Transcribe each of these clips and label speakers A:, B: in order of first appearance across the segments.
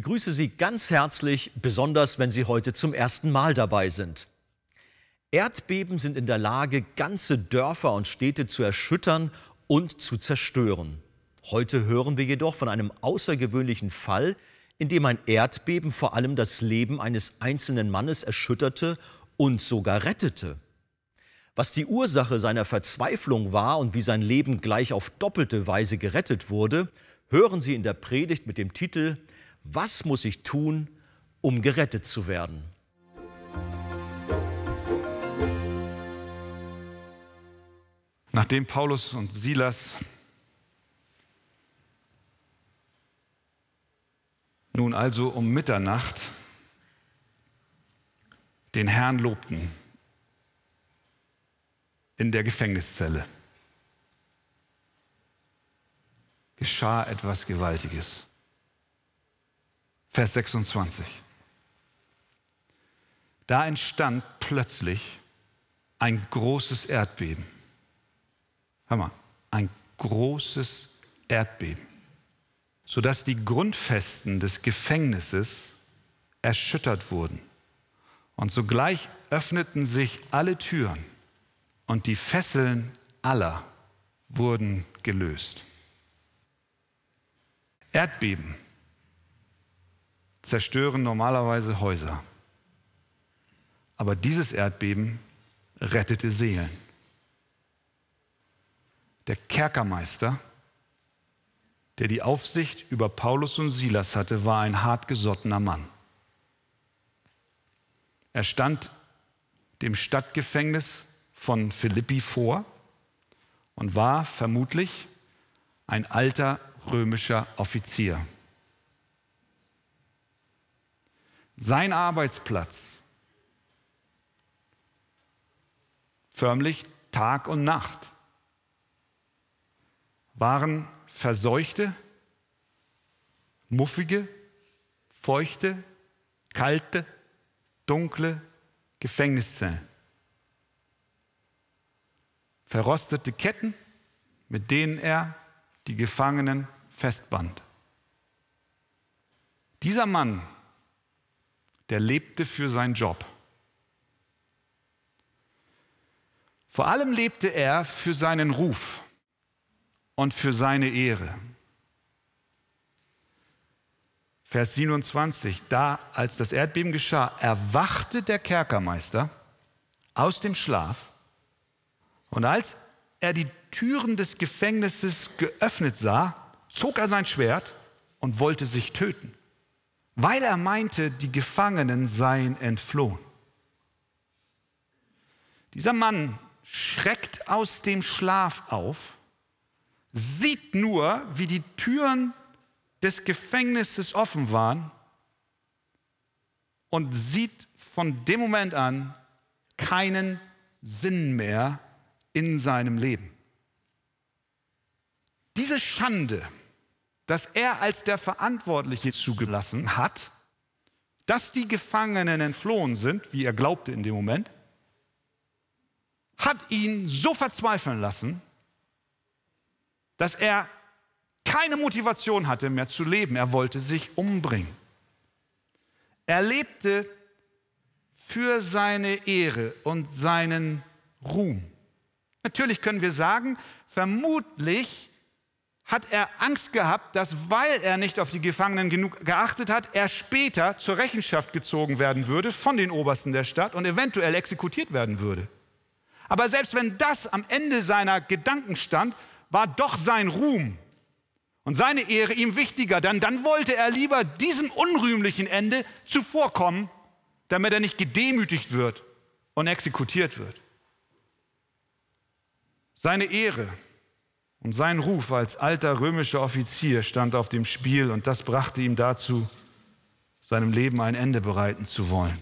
A: Ich begrüße Sie ganz herzlich, besonders wenn Sie heute zum ersten Mal dabei sind. Erdbeben sind in der Lage, ganze Dörfer und Städte zu erschüttern und zu zerstören. Heute hören wir jedoch von einem außergewöhnlichen Fall, in dem ein Erdbeben vor allem das Leben eines einzelnen Mannes erschütterte und sogar rettete. Was die Ursache seiner Verzweiflung war und wie sein Leben gleich auf doppelte Weise gerettet wurde, hören Sie in der Predigt mit dem Titel Was muss ich tun, um gerettet zu werden?
B: Nachdem Paulus und Silas nun also um Mitternacht den Herrn lobten in der Gefängniszelle, geschah etwas Gewaltiges. Vers 26. Da entstand plötzlich ein großes Erdbeben. Hör mal, ein großes Erdbeben, sodass die Grundfesten des Gefängnisses erschüttert wurden. Und sogleich öffneten sich alle Türen und die Fesseln aller wurden gelöst. Erdbeben zerstören normalerweise Häuser. Aber dieses Erdbeben rettete Seelen. Der Kerkermeister, der die Aufsicht über Paulus und Silas hatte, war ein hartgesottener Mann. Er stand dem Stadtgefängnis von Philippi vor und war vermutlich ein alter römischer Offizier. Sein Arbeitsplatz, förmlich Tag und Nacht, waren verseuchte, muffige, feuchte, kalte, dunkle Gefängniszellen. Verrostete Ketten, mit denen er die Gefangenen festband. Dieser Mann, der lebte für seinen Job. Vor allem lebte er für seinen Ruf und für seine Ehre. Vers 27, da als das Erdbeben geschah, erwachte der Kerkermeister aus dem Schlaf und als er die Türen des Gefängnisses geöffnet sah, zog er sein Schwert und wollte sich töten, weil er meinte, die Gefangenen seien entflohen. Dieser Mann schreckt aus dem Schlaf auf, sieht nur, wie die Türen des Gefängnisses offen waren und sieht von dem Moment an keinen Sinn mehr in seinem Leben. Diese Schande, dass er als der Verantwortliche zugelassen hat, dass die Gefangenen entflohen sind, wie er glaubte in dem Moment, hat ihn so verzweifeln lassen, dass er keine Motivation hatte mehr zu leben. Er wollte sich umbringen. Er lebte für seine Ehre und seinen Ruhm. Natürlich können wir sagen, vermutlich hat er Angst gehabt, dass weil er nicht auf die Gefangenen genug geachtet hat, er später zur Rechenschaft gezogen werden würde von den Obersten der Stadt und eventuell exekutiert werden würde. Aber selbst wenn das am Ende seiner Gedanken stand, war doch sein Ruhm und seine Ehre ihm wichtiger, denn dann wollte er lieber diesem unrühmlichen Ende zuvorkommen, damit er nicht gedemütigt wird und exekutiert wird. Seine Ehre und sein Ruf als alter römischer Offizier stand auf dem Spiel und das brachte ihm dazu, seinem Leben ein Ende bereiten zu wollen.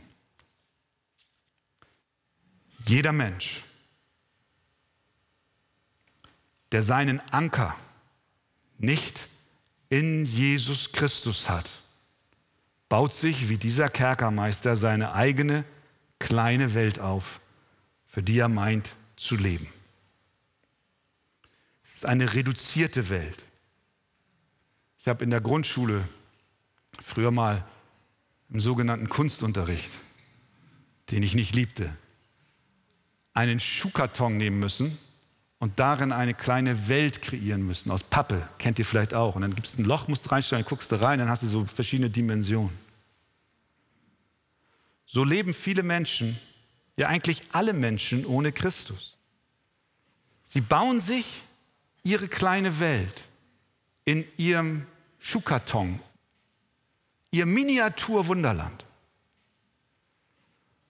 B: Jeder Mensch, der seinen Anker nicht in Jesus Christus hat, baut sich wie dieser Kerkermeister seine eigene kleine Welt auf, für die er meint zu leben. Ist eine reduzierte Welt. Ich habe in der Grundschule früher mal im sogenannten Kunstunterricht, den ich nicht liebte, einen Schuhkarton nehmen müssen und darin eine kleine Welt kreieren müssen, aus Pappe, kennt ihr vielleicht auch. Und dann gibt es ein Loch, musst du reinstellen, guckst du rein, dann hast du so verschiedene Dimensionen. So leben viele Menschen, ja eigentlich alle Menschen ohne Christus. Sie bauen sich ihre kleine Welt in ihrem Schuhkarton, ihr Miniaturwunderland.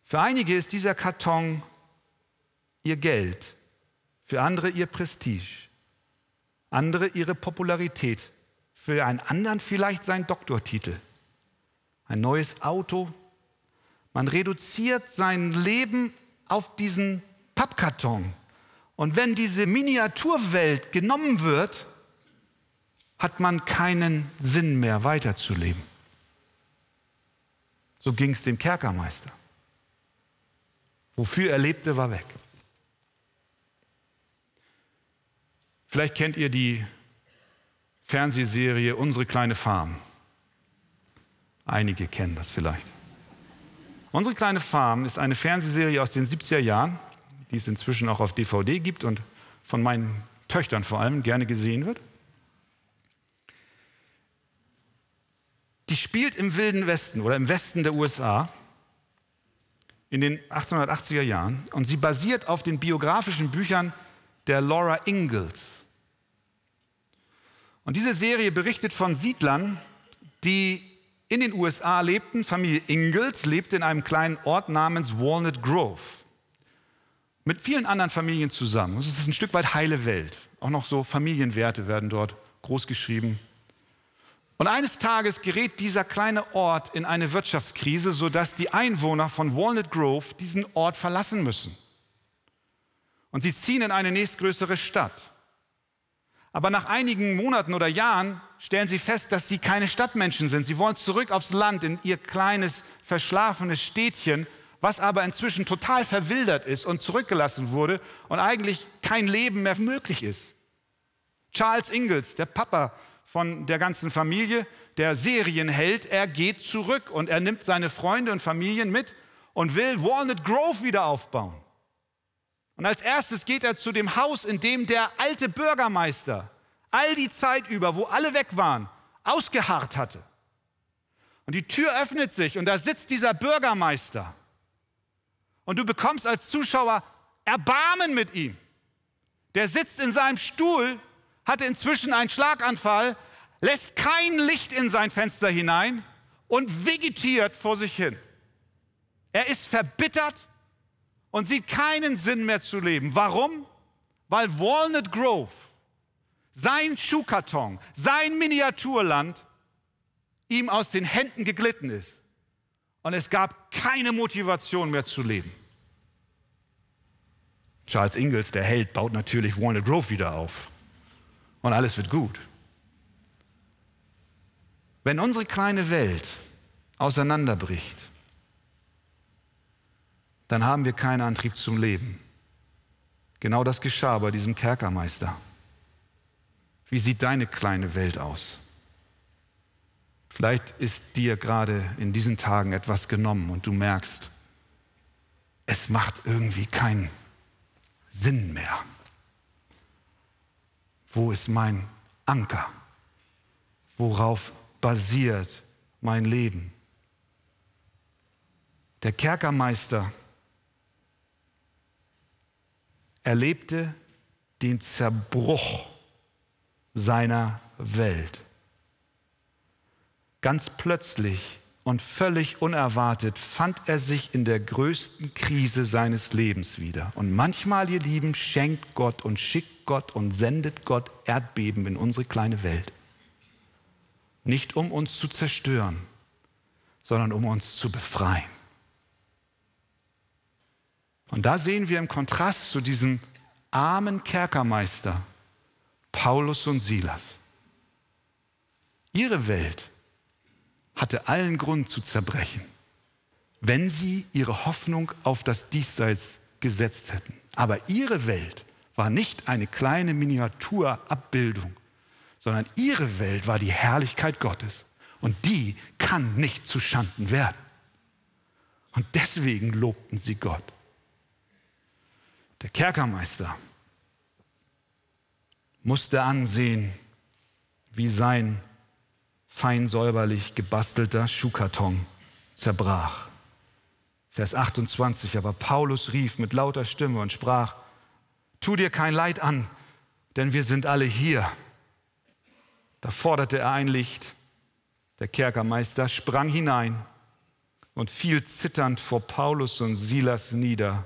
B: Für einige ist dieser Karton ihr Geld, für andere ihr Prestige, andere ihre Popularität, für einen anderen vielleicht sein Doktortitel, ein neues Auto. Man reduziert sein Leben auf diesen Pappkarton. Und wenn diese Miniaturwelt genommen wird, hat man keinen Sinn mehr weiterzuleben. So ging es dem Kerkermeister. Wofür er lebte, war weg. Vielleicht kennt ihr die Fernsehserie Unsere kleine Farm. Einige kennen das vielleicht. Unsere kleine Farm ist eine Fernsehserie aus den 70er Jahren, die es inzwischen auch auf DVD gibt und von meinen Töchtern vor allem gerne gesehen wird. Die spielt im Wilden Westen oder im Westen der USA in den 1880er Jahren und sie basiert auf den biografischen Büchern der Laura Ingalls. Und diese Serie berichtet von Siedlern, die in den USA lebten. Familie Ingalls lebte in einem kleinen Ort namens Walnut Grove. Mit vielen anderen Familien zusammen. Es ist ein Stück weit heile Welt. Auch noch so Familienwerte werden dort großgeschrieben. Und eines Tages gerät dieser kleine Ort in eine Wirtschaftskrise, sodass die Einwohner von Walnut Grove diesen Ort verlassen müssen. Und sie ziehen in eine nächstgrößere Stadt. Aber nach einigen Monaten oder Jahren stellen sie fest, dass sie keine Stadtmenschen sind. Sie wollen zurück aufs Land, in ihr kleines, verschlafenes Städtchen, was aber inzwischen total verwildert ist und zurückgelassen wurde und eigentlich kein Leben mehr möglich ist. Charles Ingalls, der Papa von der ganzen Familie, der Serienheld, er geht zurück und er nimmt seine Freunde und Familien mit und will Walnut Grove wieder aufbauen. Und als erstes geht er zu dem Haus, in dem der alte Bürgermeister all die Zeit über, wo alle weg waren, ausgeharrt hatte. Und die Tür öffnet sich und da sitzt dieser Bürgermeister. Und du bekommst als Zuschauer Erbarmen mit ihm. Der sitzt in seinem Stuhl, hatte inzwischen einen Schlaganfall, lässt kein Licht in sein Fenster hinein und vegetiert vor sich hin. Er ist verbittert, und sieht keinen Sinn mehr zu leben. Warum? Weil Walnut Grove, sein Schuhkarton, sein Miniaturland, ihm aus den Händen geglitten ist. Und es gab keine Motivation mehr zu leben. Charles Ingalls, der Held, baut natürlich Walnut Grove wieder auf. Und alles wird gut. Wenn unsere kleine Welt auseinanderbricht, dann haben wir keinen Antrieb zum Leben. Genau das geschah bei diesem Kerkermeister. Wie sieht deine kleine Welt aus? Vielleicht ist dir gerade in diesen Tagen etwas genommen und du merkst, es macht irgendwie keinen Sinn mehr. Wo ist mein Anker? Worauf basiert mein Leben? Der Kerkermeister erlebte den Zerbruch seiner Welt. Ganz plötzlich und völlig unerwartet fand er sich in der größten Krise seines Lebens wieder. Und manchmal, ihr Lieben, schenkt Gott und schickt Gott und sendet Gott Erdbeben in unsere kleine Welt. Nicht um uns zu zerstören, sondern um uns zu befreien. Und da sehen wir im Kontrast zu diesem armen Kerkermeister Paulus und Silas. Ihre Welt hatte allen Grund zu zerbrechen, wenn sie ihre Hoffnung auf das Diesseits gesetzt hätten. Aber ihre Welt war nicht eine kleine Miniaturabbildung, sondern ihre Welt war die Herrlichkeit Gottes. Und die kann nicht zu Schanden werden. Und deswegen lobten sie Gott. Der Kerkermeister musste ansehen, wie sein fein säuberlich gebastelter Schuhkarton zerbrach. Vers 28, aber Paulus rief mit lauter Stimme und sprach, tu dir kein Leid an, denn wir sind alle hier. Da forderte er ein Licht. Der Kerkermeister sprang hinein und fiel zitternd vor Paulus und Silas nieder.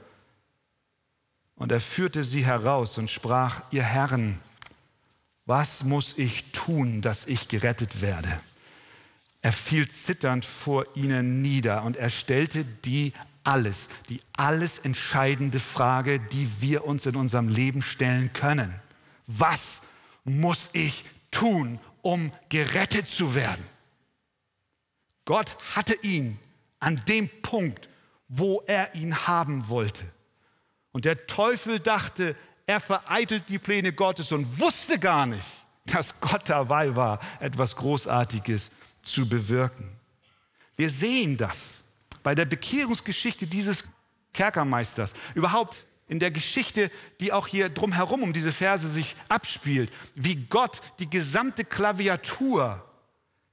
B: Und er führte sie heraus und sprach, ihr Herren, was muss ich tun, dass ich gerettet werde? Er fiel zitternd vor ihnen nieder und er stellte die alles, die alles entscheidende Frage, die wir uns in unserem Leben stellen können. Was muss ich tun, um gerettet zu werden? Gott hatte ihn an dem Punkt, wo er ihn haben wollte. Und der Teufel dachte, er vereitelt die Pläne Gottes und wusste gar nicht, dass Gott dabei war, etwas Großartiges zu bewirken. Wir sehen das bei der Bekehrungsgeschichte dieses Kerkermeisters, überhaupt in der Geschichte, die auch hier drumherum um diese Verse sich abspielt, wie Gott die gesamte Klaviatur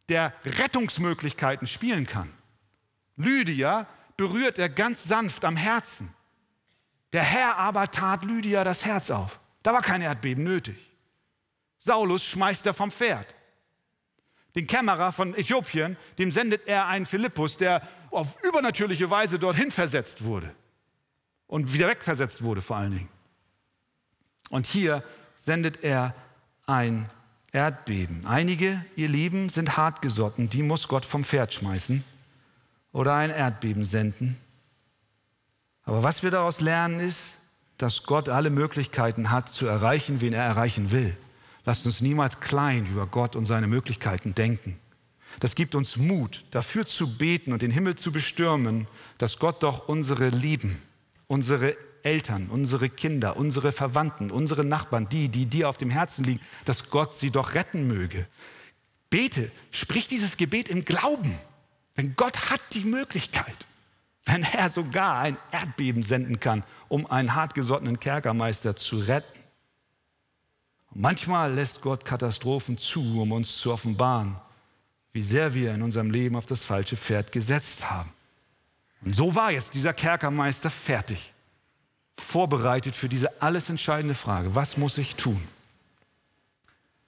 B: der Rettungsmöglichkeiten spielen kann. Lydia berührt er ganz sanft am Herzen. Der Herr aber tat Lydia das Herz auf. Da war kein Erdbeben nötig. Saulus schmeißt er vom Pferd. Den Kämmerer von Äthiopien, dem sendet er einen Philippus, der auf übernatürliche Weise dorthin versetzt wurde. Und wieder wegversetzt wurde vor allen Dingen. Und hier sendet er ein Erdbeben. Einige, ihr Lieben, sind hartgesotten, die muss Gott vom Pferd schmeißen oder ein Erdbeben senden. Aber was wir daraus lernen ist, dass Gott alle Möglichkeiten hat zu erreichen, wen er erreichen will. Lasst uns niemals klein über Gott und seine Möglichkeiten denken. Das gibt uns Mut, dafür zu beten und den Himmel zu bestürmen, dass Gott doch unsere Lieben, unsere Eltern, unsere Kinder, unsere Verwandten, unsere Nachbarn, die, die dir auf dem Herzen liegen, dass Gott sie doch retten möge. Bete, sprich dieses Gebet im Glauben, denn Gott hat die Möglichkeit wenn er sogar ein Erdbeben senden kann, um einen hartgesottenen Kerkermeister zu retten. Manchmal lässt Gott Katastrophen zu, um uns zu offenbaren, wie sehr wir in unserem Leben auf das falsche Pferd gesetzt haben. Und so war jetzt dieser Kerkermeister fertig, vorbereitet für diese alles entscheidende Frage, was muss ich tun?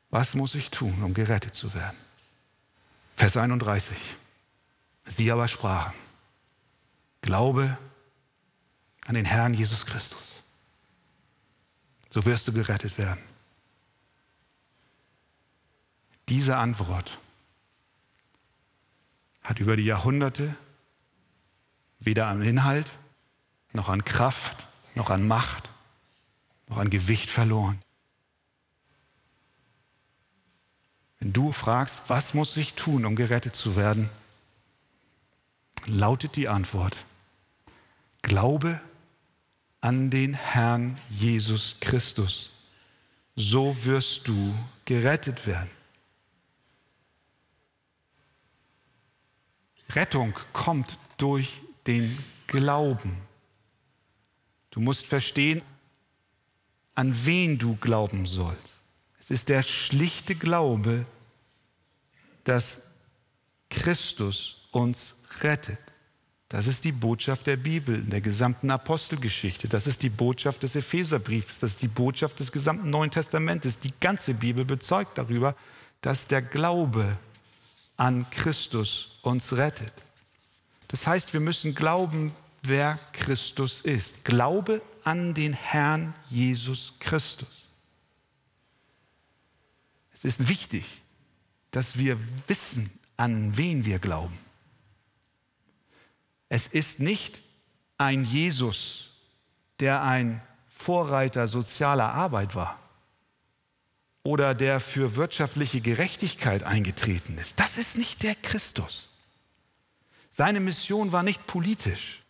B: Was muss ich tun, um gerettet zu werden? Vers 31. Sie aber sprachen, Glaube an den Herrn Jesus Christus. So wirst du gerettet werden. Diese Antwort hat über die Jahrhunderte weder an Inhalt, noch an Kraft, noch an Macht, noch an Gewicht verloren. Wenn du fragst, was muss ich tun, um gerettet zu werden, lautet die Antwort, Glaube an den Herrn Jesus Christus. So wirst du gerettet werden. Rettung kommt durch den Glauben. Du musst verstehen, an wen du glauben sollst. Es ist der schlichte Glaube, dass Christus uns rettet. Das ist die Botschaft der Bibel, in der gesamten Apostelgeschichte. Das ist die Botschaft des Epheserbriefs. Das ist die Botschaft des gesamten Neuen Testamentes. Die ganze Bibel bezeugt darüber, dass der Glaube an Christus uns rettet. Das heißt, wir müssen glauben, wer Christus ist. Glaube an den Herrn Jesus Christus. Es ist wichtig, dass wir wissen, an wen wir glauben. Es ist nicht ein Jesus, der ein Vorreiter sozialer Arbeit war oder der für wirtschaftliche Gerechtigkeit eingetreten ist. Das ist nicht der Christus. Seine Mission war nicht politisch,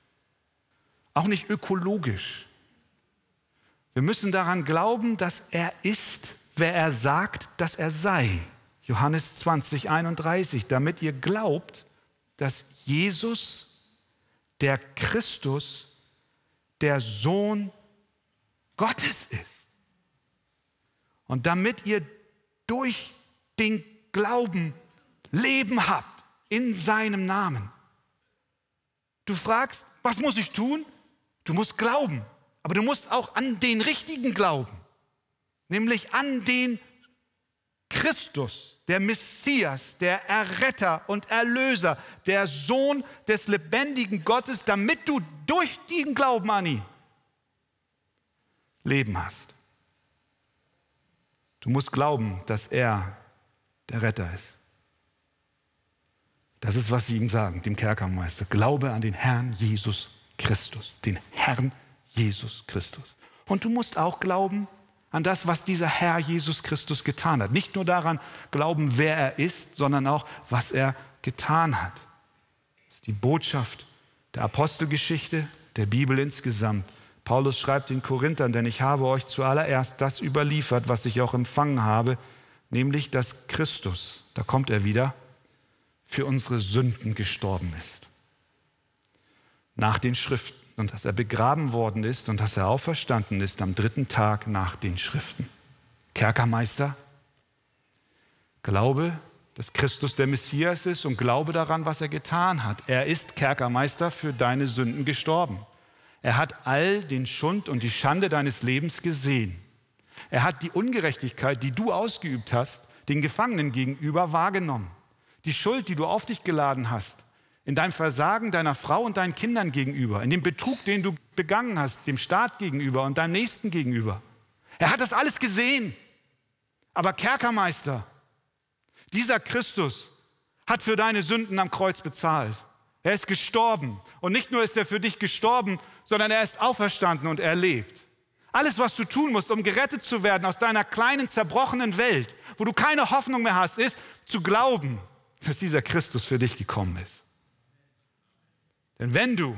B: auch nicht ökologisch. Wir müssen daran glauben, dass er ist, wer er sagt, dass er sei. Johannes 20, 31, damit ihr glaubt, dass Jesus, der Christus, der Sohn Gottes ist. Und damit ihr durch den Glauben Leben habt in seinem Namen. Du fragst, was muss ich tun? Du musst glauben, aber du musst auch an den richtigen glauben, nämlich an den Christus, der Messias, der Erretter und Erlöser, der Sohn des lebendigen Gottes, damit du durch den Glauben an ihn Leben hast. Du musst glauben, dass er der Retter ist. Das ist, was sie ihm sagen, dem Kerkermeister. Glaube an den Herrn Jesus Christus, den Herrn Jesus Christus. Und du musst auch glauben an das, was dieser Herr Jesus Christus getan hat. Nicht nur daran glauben, wer er ist, sondern auch, was er getan hat. Das ist die Botschaft der Apostelgeschichte, der Bibel insgesamt. Paulus schreibt den Korinthern, denn ich habe euch zuallererst das überliefert, was ich auch empfangen habe, nämlich dass Christus, da kommt er wieder, für unsere Sünden gestorben ist. Nach den Schriften und dass er begraben worden ist und dass er auferstanden ist am dritten Tag nach den Schriften. Kerkermeister, glaube, dass Christus der Messias ist und glaube daran, was er getan hat. Er ist Kerkermeister für deine Sünden gestorben. Er hat all den Schund und die Schande deines Lebens gesehen. Er hat die Ungerechtigkeit, die du ausgeübt hast, den Gefangenen gegenüber wahrgenommen die Schuld, die du auf dich geladen hast, in deinem Versagen deiner Frau und deinen Kindern gegenüber, in dem Betrug, den du begangen hast, dem Staat gegenüber und deinem Nächsten gegenüber. Er hat das alles gesehen. Aber Kerkermeister, dieser Christus hat für deine Sünden am Kreuz bezahlt. Er ist gestorben. Und nicht nur ist er für dich gestorben, sondern er ist auferstanden und er lebt. Alles, was du tun musst, um gerettet zu werden aus deiner kleinen, zerbrochenen Welt, wo du keine Hoffnung mehr hast, ist zu glauben, dass dieser Christus für dich gekommen ist. Denn wenn du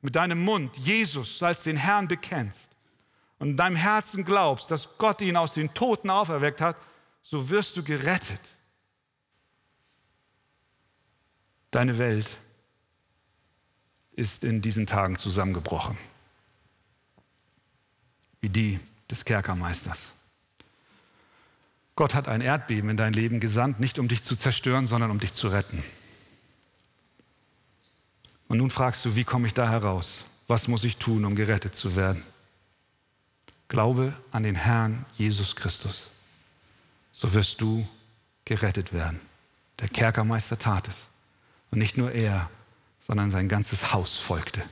B: mit deinem Mund Jesus als den Herrn bekennst und in deinem Herzen glaubst, dass Gott ihn aus den Toten auferweckt hat, so wirst du gerettet. Deine Welt ist in diesen Tagen zusammengebrochen, wie die des Kerkermeisters. Gott hat ein Erdbeben in dein Leben gesandt, nicht um dich zu zerstören, sondern um dich zu retten. Und nun fragst du, wie komme ich da heraus? Was muss ich tun, um gerettet zu werden? Glaube an den Herrn Jesus Christus. So wirst du gerettet werden. Der Kerkermeister tat es. Und nicht nur er, sondern sein ganzes Haus folgte.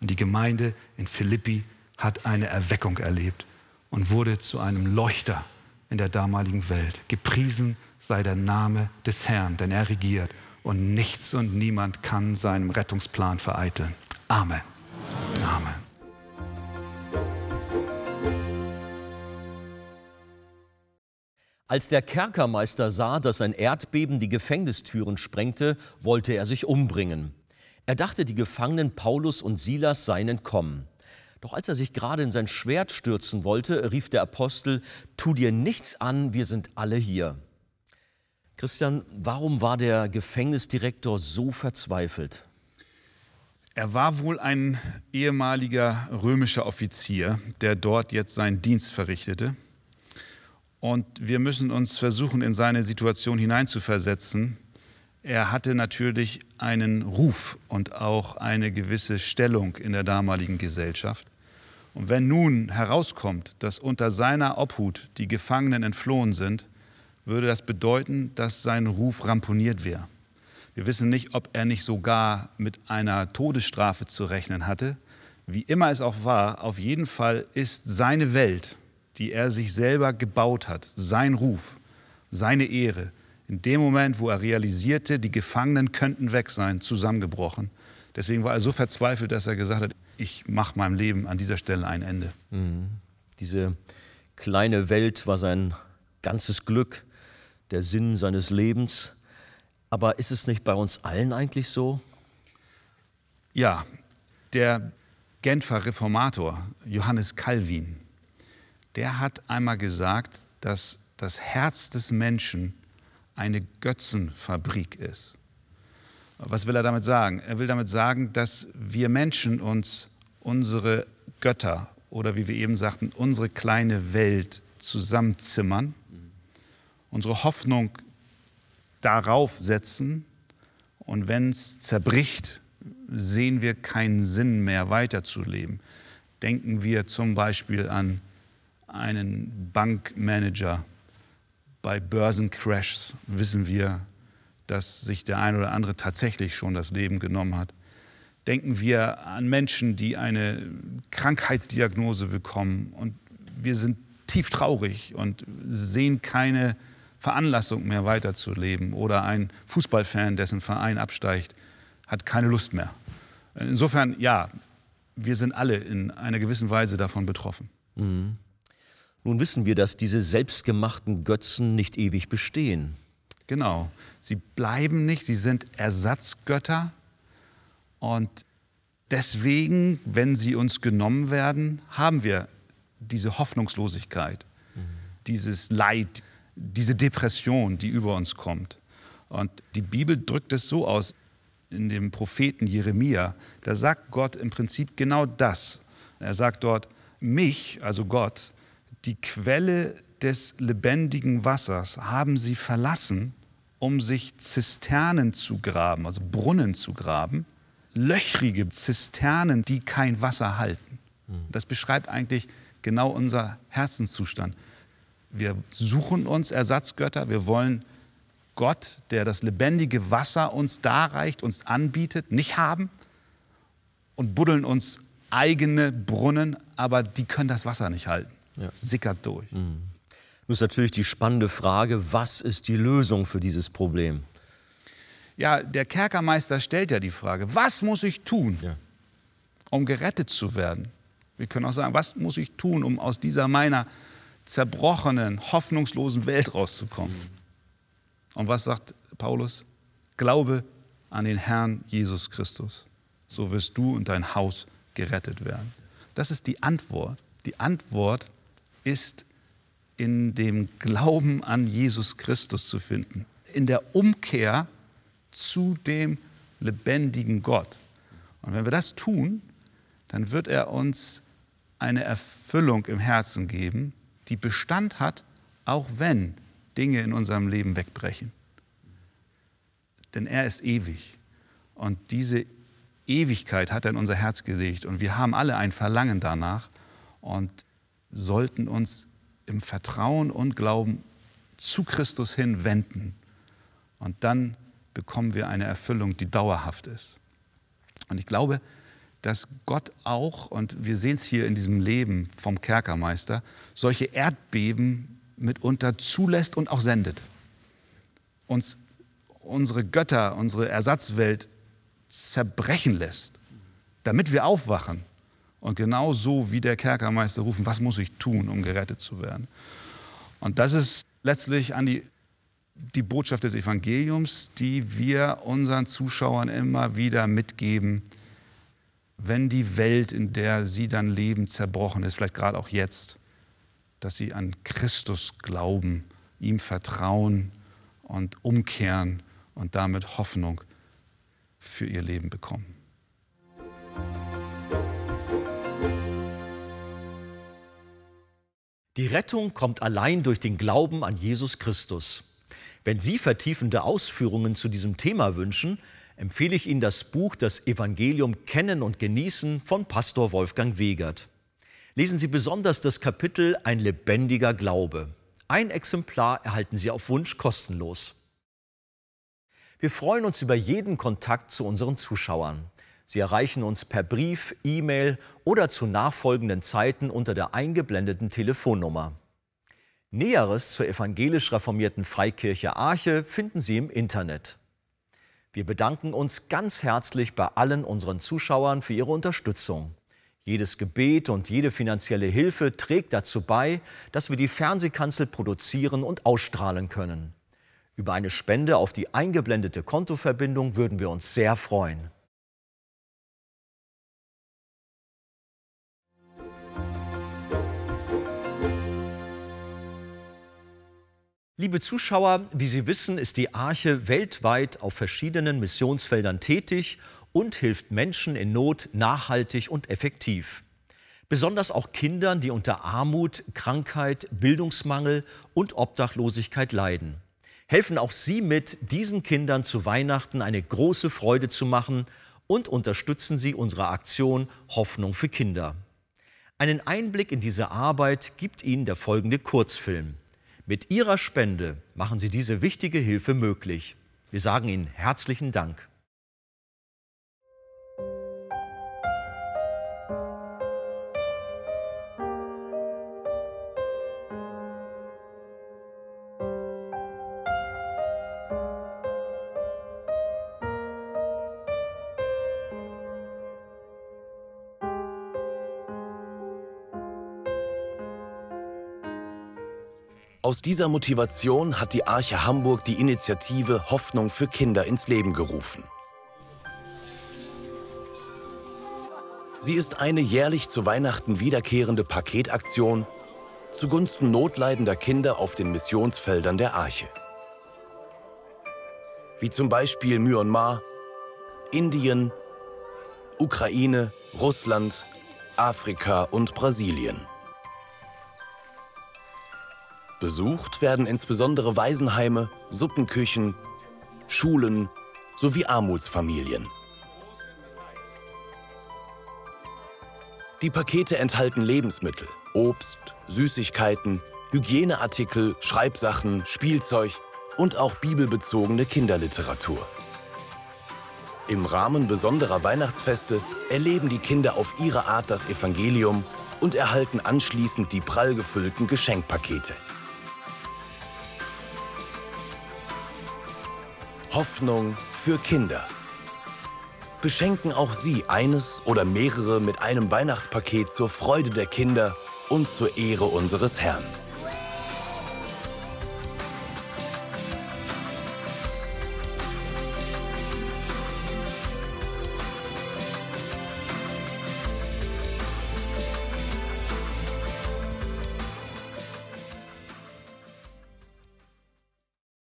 B: Und die Gemeinde in Philippi hat eine Erweckung erlebt und wurde zu einem Leuchter in der damaligen Welt. Gepriesen sei der Name des Herrn, denn er regiert und nichts und niemand kann seinem Rettungsplan vereiteln. Amen. Amen.
A: Als der Kerkermeister sah, dass ein Erdbeben die Gefängnistüren sprengte, wollte er sich umbringen. Er dachte, die Gefangenen Paulus und Silas seien entkommen. Doch als er sich gerade in sein Schwert stürzen wollte, rief der Apostel, Tu dir nichts an, wir sind alle hier. Christian, warum war der Gefängnisdirektor so verzweifelt?
C: Er war wohl ein ehemaliger römischer Offizier, der dort jetzt seinen Dienst verrichtete. Und wir müssen uns versuchen, in seine Situation hineinzuversetzen. Er hatte natürlich einen Ruf und auch eine gewisse Stellung in der damaligen Gesellschaft. Und wenn nun herauskommt, dass unter seiner Obhut die Gefangenen entflohen sind, würde das bedeuten, dass sein Ruf ramponiert wäre. Wir wissen nicht, ob er nicht sogar mit einer Todesstrafe zu rechnen hatte. Wie immer es auch war, auf jeden Fall ist seine Welt, die er sich selber gebaut hat, sein Ruf, seine Ehre, in dem Moment, wo er realisierte, die Gefangenen könnten weg sein, zusammengebrochen. Deswegen war er so verzweifelt, dass er gesagt hat, ich mache meinem Leben an dieser Stelle ein Ende. Mhm.
A: Diese kleine Welt war sein ganzes Glück, der Sinn seines Lebens. Aber ist es nicht bei uns allen eigentlich so?
C: Ja, der Genfer Reformator Johannes Calvin, der hat einmal gesagt, dass das Herz des Menschen
B: eine Götzenfabrik ist. Was will er damit sagen? Er will damit sagen, dass wir Menschen uns unsere Götter oder wie wir eben sagten, unsere kleine Welt zusammenzimmern, unsere Hoffnung darauf setzen und wenn es zerbricht, sehen wir keinen Sinn mehr weiterzuleben. Denken wir zum Beispiel an einen Bankmanager. Bei Börsencrashs wissen wir, dass sich der eine oder andere tatsächlich schon das Leben genommen hat. Denken wir an Menschen, die eine Krankheitsdiagnose bekommen und wir sind tief traurig und sehen keine Veranlassung mehr weiterzuleben. Oder ein Fußballfan, dessen Verein absteigt, hat keine Lust mehr. Insofern, ja, wir sind alle in einer gewissen Weise davon betroffen. Mhm.
A: Nun wissen wir, dass diese selbstgemachten Götzen nicht ewig bestehen.
B: Genau, sie bleiben nicht, sie sind Ersatzgötter. Und deswegen, wenn sie uns genommen werden, haben wir diese Hoffnungslosigkeit, mhm. dieses Leid, diese Depression, die über uns kommt. Und die Bibel drückt es so aus, in dem Propheten Jeremia, da sagt Gott im Prinzip genau das. Er sagt dort, mich, also Gott, die Quelle des lebendigen Wassers haben sie verlassen, um sich Zisternen zu graben, also Brunnen zu graben, löchrige Zisternen, die kein Wasser halten. Hm. Das beschreibt eigentlich genau unser Herzenszustand. Wir suchen uns Ersatzgötter, wir wollen Gott, der das lebendige Wasser uns darreicht, uns anbietet, nicht haben und buddeln uns eigene Brunnen, aber die können das Wasser nicht halten. Ja. Sickert durch. Mhm.
A: Nun ist natürlich die spannende Frage, was ist die Lösung für dieses Problem?
B: Ja, der Kerkermeister stellt ja die Frage, was muss ich tun, ja. um gerettet zu werden? Wir können auch sagen, was muss ich tun, um aus dieser meiner zerbrochenen, hoffnungslosen Welt rauszukommen? Und was sagt Paulus? Glaube an den Herrn Jesus Christus. So wirst du und dein Haus gerettet werden. Das ist die Antwort. Die Antwort ist in dem Glauben an Jesus Christus zu finden, in der Umkehr zu dem lebendigen Gott. Und wenn wir das tun, dann wird er uns eine Erfüllung im Herzen geben, die Bestand hat, auch wenn Dinge in unserem Leben wegbrechen. Denn er ist ewig. Und diese Ewigkeit hat er in unser Herz gelegt. Und wir haben alle ein Verlangen danach und sollten uns im Vertrauen und Glauben zu Christus hin wenden. Und dann bekommen wir eine Erfüllung, die dauerhaft ist. Und ich glaube, dass Gott auch, und wir sehen es hier in diesem Leben vom Kerkermeister, solche Erdbeben mitunter zulässt und auch sendet. Uns unsere Götter, unsere Ersatzwelt zerbrechen lässt, damit wir aufwachen und genau so wie der Kerkermeister rufen, was muss ich tun, um gerettet zu werden. Und das ist letztlich an die, die Botschaft des Evangeliums, die wir unseren Zuschauern immer wieder mitgeben, wenn die Welt, in der sie dann leben, zerbrochen ist, vielleicht gerade auch jetzt dass sie an Christus glauben, ihm vertrauen und umkehren und damit Hoffnung für ihr Leben bekommen.
A: Die Rettung kommt allein durch den Glauben an Jesus Christus. Wenn Sie vertiefende Ausführungen zu diesem Thema wünschen, empfehle ich Ihnen das Buch Das Evangelium Kennen und Genießen von Pastor Wolfgang Wegert lesen Sie besonders das Kapitel Ein lebendiger Glaube. Ein Exemplar erhalten Sie auf Wunsch kostenlos. Wir freuen uns über jeden Kontakt zu unseren Zuschauern. Sie erreichen uns per Brief, E-Mail oder zu nachfolgenden Zeiten unter der eingeblendeten Telefonnummer. Näheres zur evangelisch reformierten Freikirche Arche finden Sie im Internet. Wir bedanken uns ganz herzlich bei allen unseren Zuschauern für ihre Unterstützung. Jedes Gebet und jede finanzielle Hilfe trägt dazu bei, dass wir die Fernsehkanzel produzieren und ausstrahlen können. Über eine Spende auf die eingeblendete Kontoverbindung würden wir uns sehr freuen. Liebe Zuschauer, wie Sie wissen, ist die Arche weltweit auf verschiedenen Missionsfeldern tätig und hilft Menschen in Not nachhaltig und effektiv. Besonders auch Kindern, die unter Armut, Krankheit, Bildungsmangel und Obdachlosigkeit leiden. Helfen auch Sie mit, diesen Kindern zu Weihnachten eine große Freude zu machen und unterstützen Sie unsere Aktion Hoffnung für Kinder. Einen Einblick in diese Arbeit gibt Ihnen der folgende Kurzfilm. Mit Ihrer Spende machen Sie diese wichtige Hilfe möglich. Wir sagen Ihnen herzlichen Dank.
D: Aus dieser Motivation hat die Arche Hamburg die Initiative Hoffnung für Kinder ins Leben gerufen. Sie ist eine jährlich zu Weihnachten wiederkehrende Paketaktion zugunsten notleidender Kinder auf den Missionsfeldern der Arche. Wie zum Beispiel Myanmar, Indien, Ukraine, Russland, Afrika und Brasilien. Besucht werden insbesondere Waisenheime, Suppenküchen, Schulen sowie Armutsfamilien. Die Pakete enthalten Lebensmittel, Obst, Süßigkeiten, Hygieneartikel, Schreibsachen, Spielzeug und auch bibelbezogene Kinderliteratur. Im Rahmen besonderer Weihnachtsfeste erleben die Kinder auf ihre Art das Evangelium und erhalten anschließend die prall gefüllten Geschenkpakete. Hoffnung für Kinder. Beschenken auch Sie eines oder mehrere mit einem Weihnachtspaket zur Freude der Kinder und zur Ehre unseres Herrn.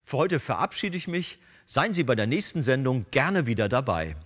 A: Für heute verabschiede ich mich. Seien Sie bei der nächsten Sendung gerne wieder dabei.